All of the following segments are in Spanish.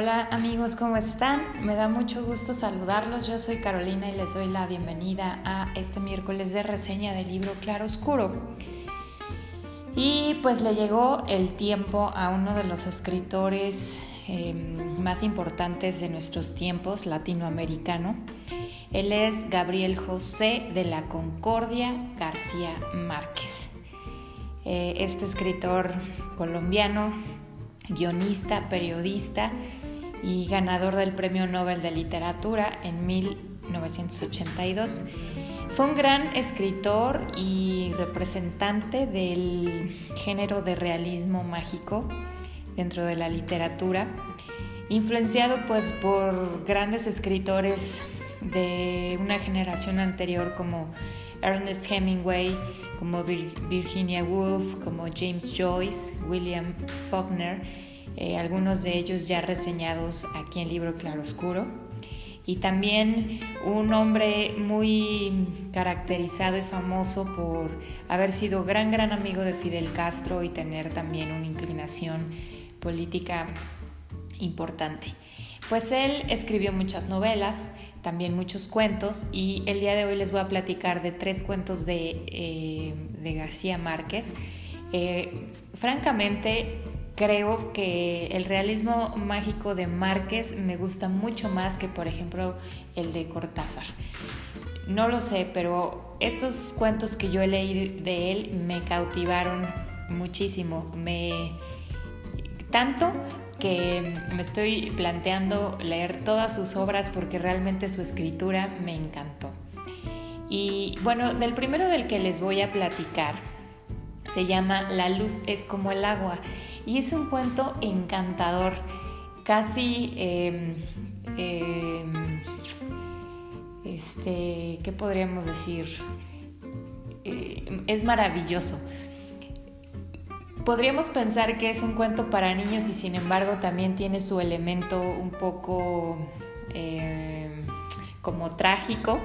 Hola amigos, ¿cómo están? Me da mucho gusto saludarlos. Yo soy Carolina y les doy la bienvenida a este miércoles de reseña del libro Claro Oscuro. Y pues le llegó el tiempo a uno de los escritores em, más importantes de nuestros tiempos, latinoamericano. Él es Gabriel José de la Concordia García Márquez. Eh, este escritor colombiano, guionista, periodista y ganador del Premio Nobel de Literatura en 1982. Fue un gran escritor y representante del género de realismo mágico dentro de la literatura, influenciado pues por grandes escritores de una generación anterior como Ernest Hemingway, como Virginia Woolf, como James Joyce, William Faulkner, eh, algunos de ellos ya reseñados aquí en Libro Claroscuro. Y también un hombre muy caracterizado y famoso por haber sido gran, gran amigo de Fidel Castro y tener también una inclinación política importante. Pues él escribió muchas novelas, también muchos cuentos y el día de hoy les voy a platicar de tres cuentos de, eh, García Márquez. Eh, francamente, creo que el realismo mágico de Márquez me gusta mucho más que, por ejemplo, el de Cortázar. No lo sé, pero estos cuentos que yo leí de él me cautivaron muchísimo. Me tanto que me estoy planteando leer todas sus obras porque realmente su escritura me encantó. Y bueno, del primero del que les voy a platicar se llama La luz es como el agua y es un cuento encantador, casi, em, em, este, ¿qué podríamos decir? Eh, es maravilloso. Podríamos pensar que es un cuento para niños y sin embargo también tiene su elemento un poco eh, como trágico,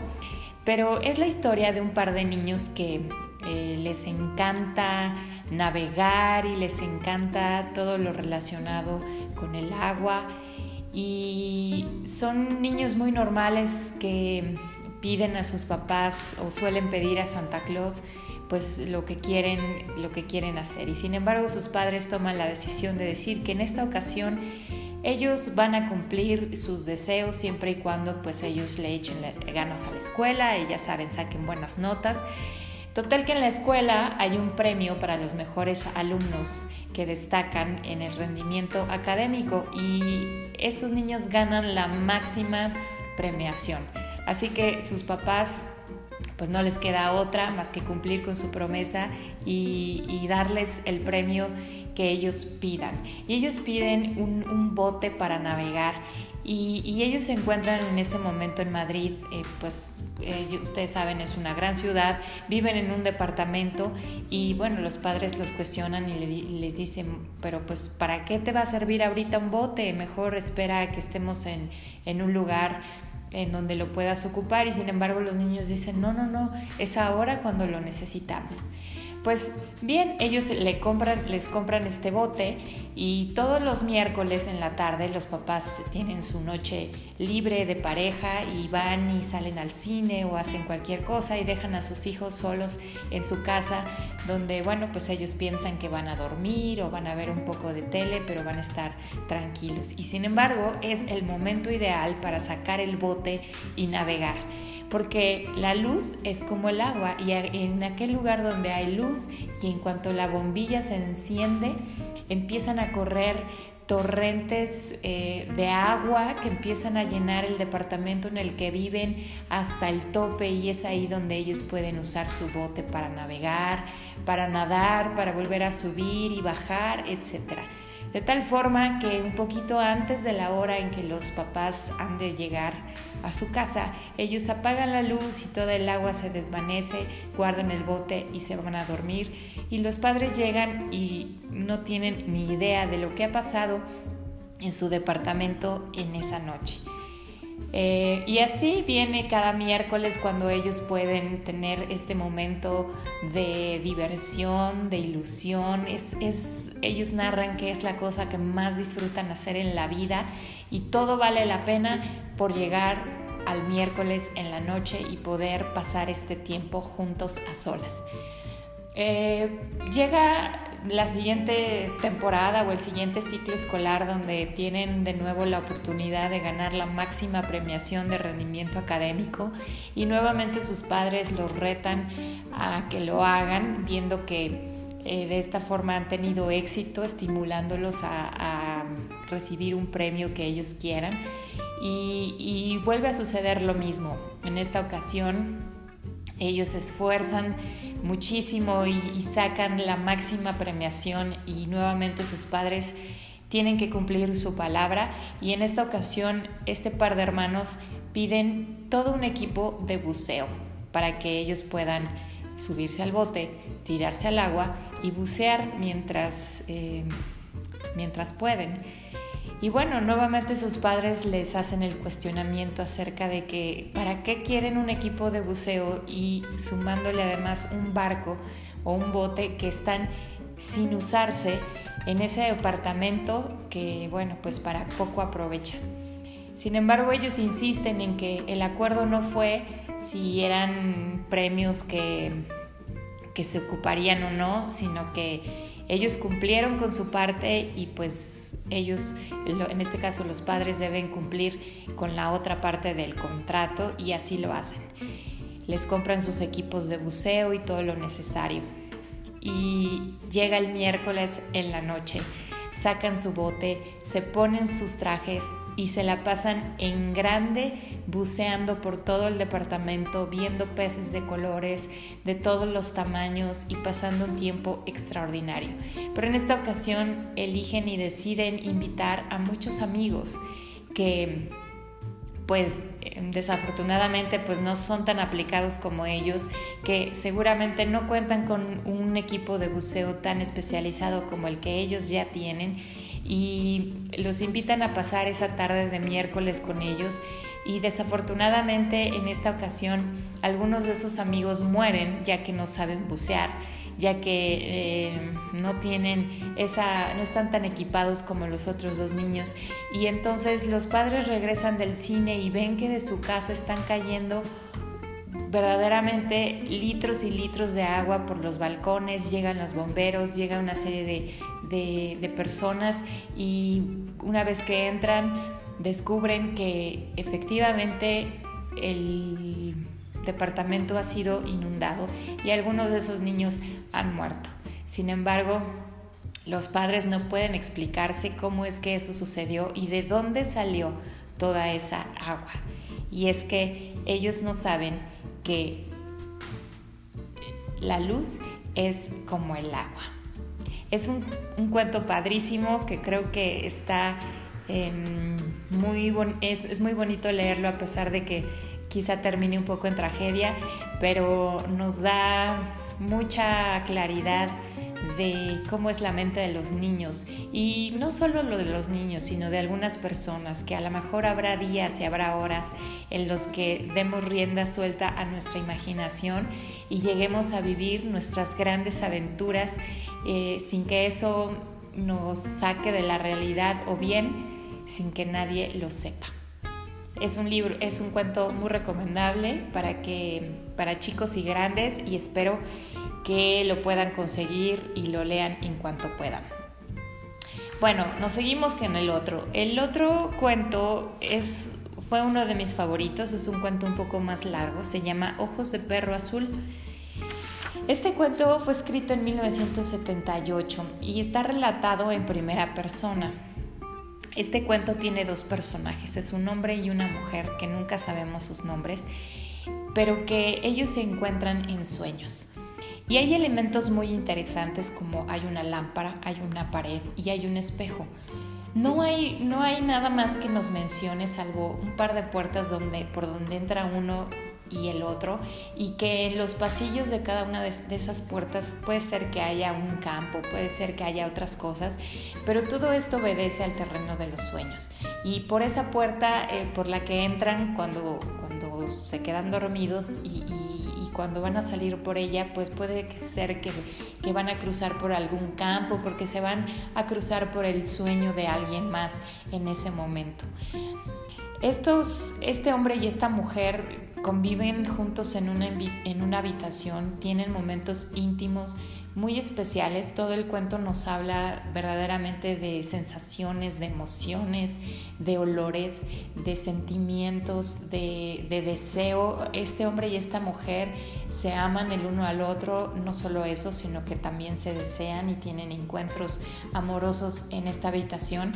pero es la historia de un par de niños que eh, les encanta navegar y les encanta todo lo relacionado con el agua. Y son niños muy normales que piden a sus papás o suelen pedir a Santa Claus pues lo que quieren lo que quieren hacer. Y sin embargo sus padres toman la decisión de decir que en esta ocasión ellos van a cumplir sus deseos siempre y cuando pues ellos le echen ganas a la escuela y ya saben saquen buenas notas Total que en la escuela hay un premio para los mejores alumnos que destacan en el rendimiento académico y estos niños ganan la máxima premiación. Así que sus papás pues no les queda otra más que cumplir con su promesa y, darles el premio que ellos pidan. Y ellos piden un, bote para navegar y, ellos se encuentran en ese momento en Madrid, eh, pues eh, ustedes saben, es una gran ciudad, viven en un departamento y bueno, los padres los cuestionan y les dicen, pero pues ¿para qué te va a servir ahorita un bote? Mejor espera que estemos en, en un lugar en donde lo puedas ocupar y sin embargo los niños dicen, no, no, no, es ahora cuando lo necesitamos. Pues bien, ellos les compran este bote y todos los miércoles en la tarde los papás tienen su noche libre de pareja y van y salen al cine o hacen cualquier cosa y dejan a sus hijos solos en su casa donde, bueno, pues ellos piensan que van a dormir o van a ver un poco de tele, pero van a estar tranquilos. Y sin embargo es el momento ideal para sacar el bote y navegar porque la luz es como el agua y en aquel lugar donde hay luz y en cuanto la bombilla se enciende, empiezan a correr torrentes eh, de agua que empiezan a llenar el departamento en el que viven hasta el tope y es ahí donde ellos pueden usar su bote para navegar, para nadar, para volver a subir y bajar, etcétera. De tal forma que un poquito antes de la hora en que los papás han de llegar a su casa, ellos apagan la luz y toda el agua se desvanece, guardan el bote y se van a dormir y los padres llegan y no tienen ni idea de lo que ha pasado en su departamento en esa noche. Eh, y así viene cada miércoles cuando ellos pueden tener este momento de diversión, de ilusión. Es, es, ellos narran que es la cosa que más disfrutan hacer en la vida y todo vale la pena por llegar al miércoles en la noche y poder pasar este tiempo juntos a solas. Eh, llega la siguiente temporada o el siguiente ciclo escolar donde tienen de nuevo la oportunidad de ganar la máxima premiación de rendimiento académico y nuevamente sus padres los retan a que lo hagan viendo que eh, de esta forma han tenido éxito estimulándolos a, recibir un premio que ellos quieran. Y, y vuelve a suceder lo mismo. En esta ocasión ellos se esfuerzan muchísimo y, sacan la máxima premiación y nuevamente sus padres tienen que cumplir su palabra y en esta ocasión este par de hermanos piden todo un equipo de buceo para que ellos puedan subirse al bote, tirarse al agua y bucear mientras, eh, mientras pueden. Y bueno, nuevamente sus padres les hacen el cuestionamiento acerca de que para qué quieren un equipo de buceo y sumándole además un barco o un bote que están sin usarse en ese departamento que bueno, pues para poco aprovechan. Sin embargo, ellos insisten en que el acuerdo no fue si eran premios que, que se ocuparían o no, sino que ellos cumplieron con su parte y pues ellos, en este caso los padres, deben cumplir con la otra parte del contrato y así lo hacen. Les compran sus equipos de buceo y todo lo necesario. Y llega el miércoles en la noche, sacan su bote, se ponen sus trajes y se la pasan en grande buceando por todo el departamento, viendo peces de colores, de todos los tamaños y pasando un tiempo extraordinario. Pero en esta ocasión eligen y deciden invitar a muchos amigos que pues desafortunadamente pues no son tan aplicados como ellos, que seguramente no cuentan con un equipo de buceo tan especializado como el que ellos ya tienen y los invitan a pasar esa tarde de miércoles con ellos. Y desafortunadamente en esta ocasión algunos de esos amigos mueren ya que no saben bucear ya que eh, no tienen esa no están tan equipados como los otros dos niños. Y entonces los padres regresan del cine y ven que de su casa están cayendo verdaderamente litros y litros de agua por los balcones, llegan los bomberos, llega una serie de, de, personas y una vez que entran descubren que efectivamente el departamento ha sido inundado y algunos de esos niños han muerto. Sin embargo, los padres no pueden explicarse cómo es que eso sucedió y de dónde salió toda esa agua. Y es que ellos no saben que la luz es como el agua. Es un, cuento padrísimo que creo que está muy es, es muy bonito leerlo a pesar de que quizá termine un poco en tragedia, pero nos da mucha claridad de cómo es la mente de los niños. Y no solo lo de los niños, sino de algunas personas que a lo mejor habrá días y habrá horas en los que demos rienda suelta a nuestra imaginación y lleguemos a vivir nuestras grandes aventuras eh, sin que eso nos saque de la realidad o bien sin que nadie lo sepa. Es un libro, es un cuento muy recomendable para que para chicos y grandes y espero que lo puedan conseguir y lo lean en cuanto puedan. Bueno, nos seguimos con el otro. El otro cuento es, fue uno de mis favoritos, es un cuento un poco más largo, se llama Ojos de Perro Azul. Este cuento fue escrito en 1978 y está relatado en primera persona. Este cuento tiene dos personajes, es un hombre y una mujer que nunca sabemos sus nombres, pero que ellos se encuentran en sueños. Y hay elementos muy interesantes como hay una lámpara, hay una pared y hay un espejo. No hay, no hay nada más que nos mencione salvo un par de puertas donde, por donde entra uno y el otro y que en los pasillos de cada una de, esas puertas puede ser que haya un campo, puede ser que haya otras cosas, pero todo esto obedece al terreno de los sueños. Y por esa puerta eh, por la que entran cuando, cuando se quedan dormidos cuando van a salir por ella, pues puede ser que, que, van a cruzar por algún campo, porque se van a cruzar por el sueño de alguien más en ese momento. Estos, este hombre y esta mujer conviven juntos en una, en una habitación, tienen momentos íntimos muy especiales. Todo el cuento nos habla verdaderamente de sensaciones, de emociones, de olores, de sentimientos, de, de, deseo. Este hombre y esta mujer se aman el uno al otro, no solo eso, sino que también se desean y tienen encuentros amorosos en esta habitación.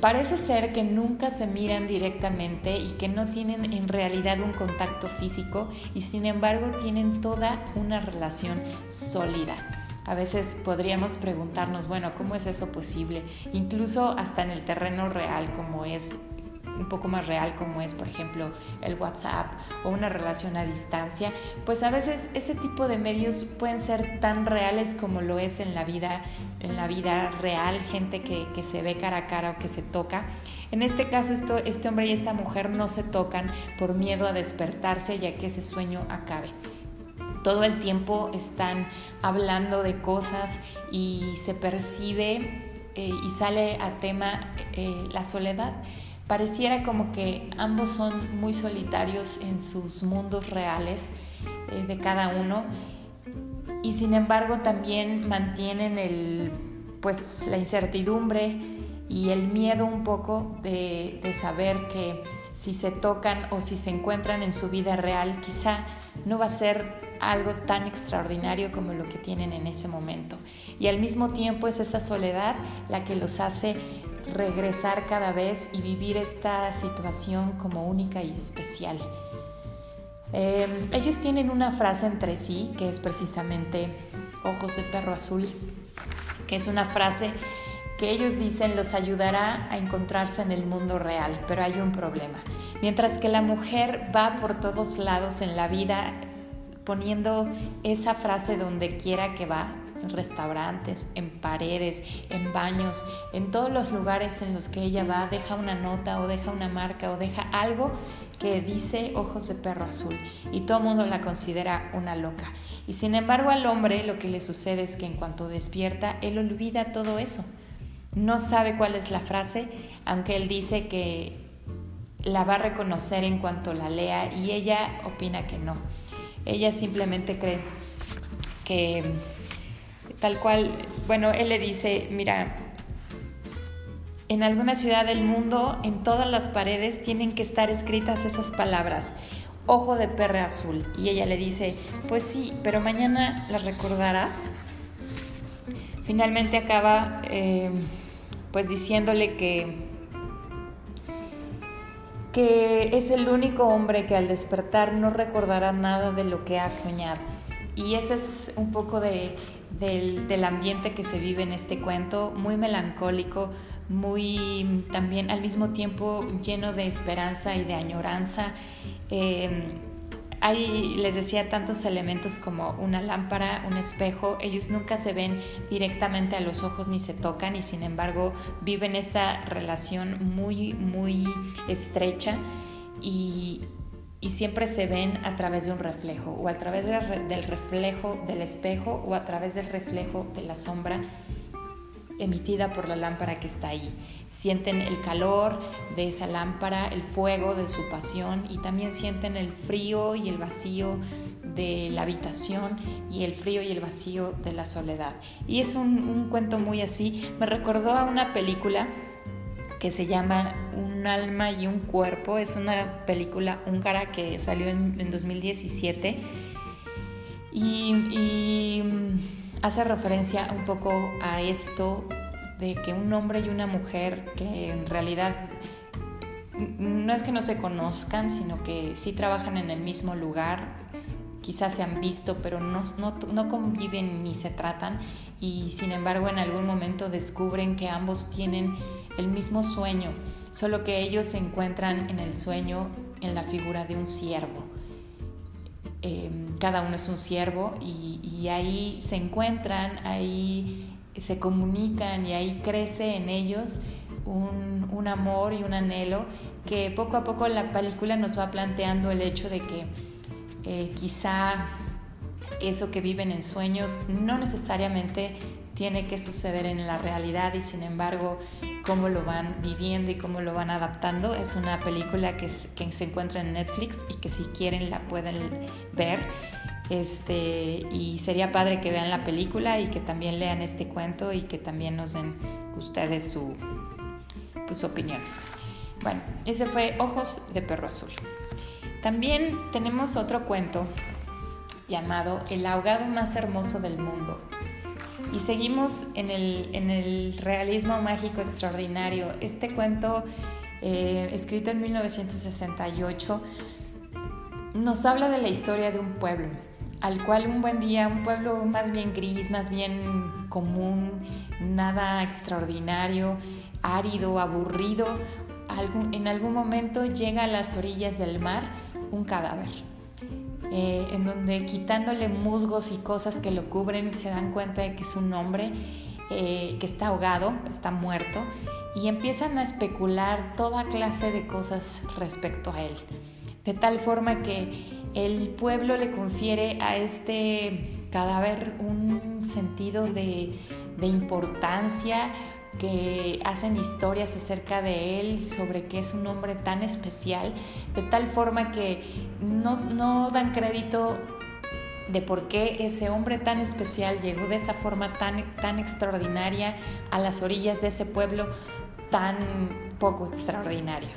Parece ser que nunca se miran directamente y que no tienen en realidad un contacto físico y sin embargo tienen toda una relación sólida. A veces podríamos preguntarnos, bueno, ¿cómo es eso posible? Incluso hasta en el terreno real, como es un poco más real como es por ejemplo el WhatsApp o una relación a distancia, pues a veces ese tipo de medios pueden ser tan reales como lo es en la vida, en la vida real, gente que, se ve cara a cara o que se toca. En este caso esto, este hombre y esta mujer no se tocan por miedo a despertarse y a que ese sueño acabe todo el tiempo están hablando de cosas y se percibe eh, y sale a tema eh, la soledad pareciera como que ambos son muy solitarios en sus mundos reales eh, de cada uno y sin embargo también mantienen el, pues, la incertidumbre y el miedo un poco de, de saber que si se tocan o si se encuentran en su vida real quizá no va a ser algo tan extraordinario como lo que tienen en ese momento. Y al mismo tiempo es esa soledad la que los hace regresar cada vez y vivir esta situación como única y especial. Em, ellos tienen una frase entre sí que es precisamente ojos de perro azul, que es una frase que ellos dicen los ayudará a encontrarse en el mundo real, pero hay un problema. Mientras que la mujer va por todos lados en la vida poniendo esa frase donde quiera que va, en restaurantes, en paredes, en baños, en todos los lugares en los que ella va, deja una nota o deja una marca o deja algo que dice ojos de perro azul y todo el mundo la considera una loca. Y sin embargo al hombre lo que le sucede es que en cuanto despierta, él olvida todo eso. No sabe cuál es la frase, aunque él dice que la va a reconocer en cuanto la lea y ella opina que no. Ella simplemente cree que tal cual, bueno, él le dice, mira, en alguna ciudad del mundo, en todas las paredes tienen que estar escritas esas palabras, ojo de perra azul. Y ella le dice, pues sí, pero mañana las recordarás. Finalmente acaba eh, pues diciéndole que, que es el único hombre que al despertar no recordará nada de lo que ha soñado. Y ese es un poco de del, ambiente que se vive en este cuento, muy melancólico, muy también al mismo tiempo lleno de esperanza y de añoranza. Em, hay, les decía, tantos elementos como una lámpara, un espejo. Ellos nunca se ven directamente a los ojos ni se tocan y sin embargo viven esta relación muy, muy estrecha y, y siempre se ven a través de un reflejo o a través del reflejo del espejo o a través del reflejo de la sombra emitida por la lámpara que está ahí. Sienten el calor de esa lámpara, el fuego de su pasión y también sienten el frío y el vacío de la habitación y el frío y el vacío de la soledad. Y es un, cuento muy así. Me recordó a una película que se llama Un alma y un cuerpo. Es una película húngara que salió en, 2017 y, hace referencia un poco a esto de que un hombre y una mujer que en realidad no es que no se conozcan, sino que sí trabajan en el mismo lugar, quizás se han visto, pero no, no, no, conviven ni se tratan y sin embargo en algún momento descubren que ambos tienen el mismo sueño, solo que ellos se encuentran en el sueño en la figura de un siervo. Em, cada uno es un siervo y, ahí se encuentran, ahí se comunican y ahí crece en ellos un, un, amor y un anhelo que poco a poco la película nos va planteando el hecho de que eh, quizá eso que viven en sueños no necesariamente tiene que suceder en la realidad y sin embargo cómo lo van viviendo y cómo lo van adaptando. Es una película que, se encuentra en Netflix y que si quieren la pueden ver. Este, y sería padre que vean la película y que también lean este cuento y que también nos den ustedes su, pues, su opinión. Bueno, ese fue Ojos de Perro Azul. También tenemos otro cuento llamado El ahogado más hermoso del mundo. Y seguimos en el, realismo mágico extraordinario. Este cuento, eh, escrito en 1968, nos habla de la historia de un pueblo, al cual un buen día, un pueblo más bien gris, más bien común, nada extraordinario, árido, aburrido, en algún momento llega a las orillas del mar un cadáver, eh, en donde quitándole musgos y cosas que lo cubren se dan cuenta de que es un hombre eh, que está ahogado, está muerto, y empiezan a especular toda clase de cosas respecto a él, de tal forma que el pueblo le confiere a este cadáver un sentido de, de importancia, que hacen historias acerca de él, sobre que es un hombre tan especial, de tal forma que no, no dan crédito de por qué ese hombre tan especial llegó de esa forma tan, tan extraordinaria a las orillas de ese pueblo tan poco extraordinario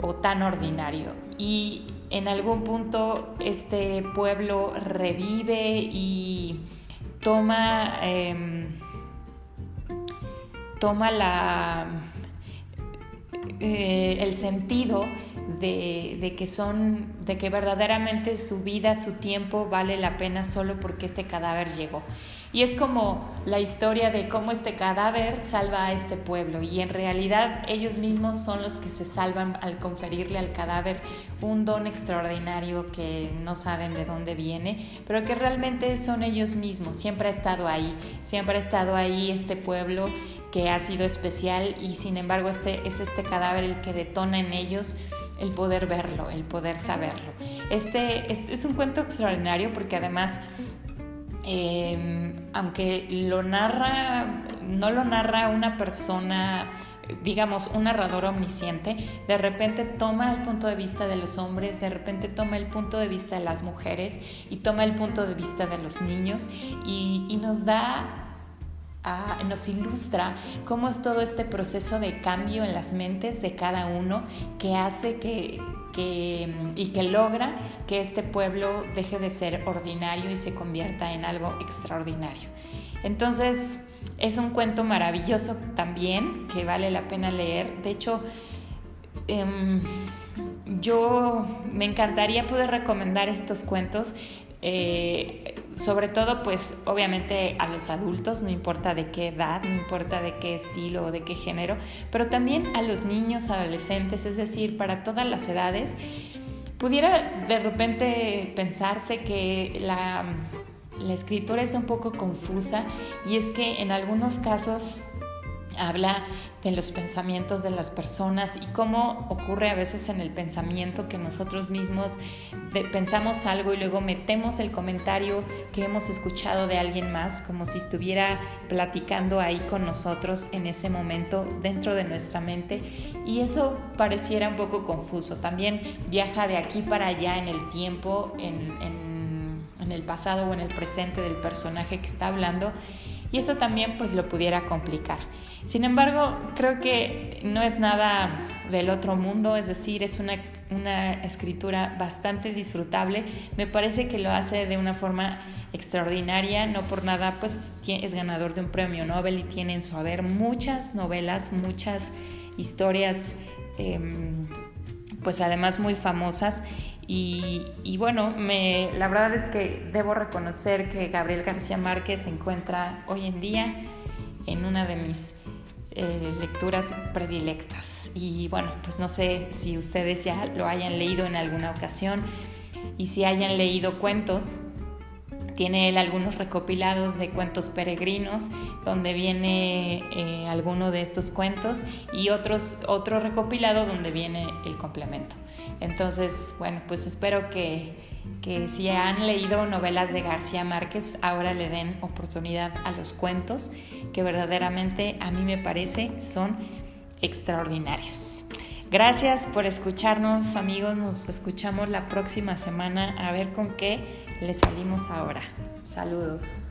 o tan ordinario. Y en algún punto este pueblo revive y toma... Em, toma la, eh, el sentido de, de, que son, de que verdaderamente su vida, su tiempo vale la pena solo porque este cadáver llegó. Y es como la historia de cómo este cadáver salva a este pueblo y en realidad ellos mismos son los que se salvan al conferirle al cadáver un don extraordinario que no saben de dónde viene, pero que realmente son ellos mismos, siempre ha estado ahí, siempre ha estado ahí este pueblo que ha sido especial y sin embargo este, es este cadáver el que detona en ellos el poder verlo, el poder saberlo. Este es, es un cuento extraordinario porque además Em, aunque lo narra, no lo narra una persona, digamos, un narrador omnisciente, de repente toma el punto de vista de los hombres, de repente toma el punto de vista de las mujeres y toma el punto de vista de los niños y, nos da nos ilustra cómo es todo este proceso de cambio en las mentes de cada uno que hace que, y que logra que este pueblo deje de ser ordinario y se convierta en algo extraordinario. Entonces, es un cuento maravilloso también que vale la pena leer. De hecho, em, yo me encantaría poder recomendar estos cuentos. Eh, sobre todo pues obviamente a los adultos, no importa de qué edad, no importa de qué estilo o de qué género, pero también a los niños, adolescentes, es decir, para todas las edades, pudiera de repente pensarse que la, la escritura es un poco confusa y es que en algunos casos habla de los pensamientos de las personas y cómo ocurre a veces en el pensamiento que nosotros mismos pensamos algo y luego metemos el comentario que hemos escuchado de alguien más como si estuviera platicando ahí con nosotros en ese momento dentro de nuestra mente y eso pareciera un poco confuso. También viaja de aquí para allá en el tiempo, en, en el pasado o en el presente del personaje que está hablando y eso también pues lo pudiera complicar. Sin embargo, creo que no es nada del otro mundo, es decir, es una, una escritura bastante disfrutable. Me parece que lo hace de una forma extraordinaria, no por nada pues es ganador de un premio Nobel y tiene en su haber muchas novelas, muchas historias. Em, pues además muy famosas y, bueno, me, la verdad es que debo reconocer que Gabriel García Márquez se encuentra hoy en día en una de mis eh, lecturas predilectas. Y bueno, pues no sé si ustedes ya lo hayan leído en alguna ocasión. y si hayan leído cuentos, tiene él algunos recopilados de cuentos peregrinos, donde viene eh, alguno de estos cuentos y otros, otro recopilado donde viene el complemento. Entonces, bueno, pues espero que, que si han leído novelas de García Márquez, ahora le den oportunidad a los cuentos, que verdaderamente a mí me parece son extraordinarios. Gracias por escucharnos amigos, nos escuchamos la próxima semana a ver con qué le salimos ahora. Saludos.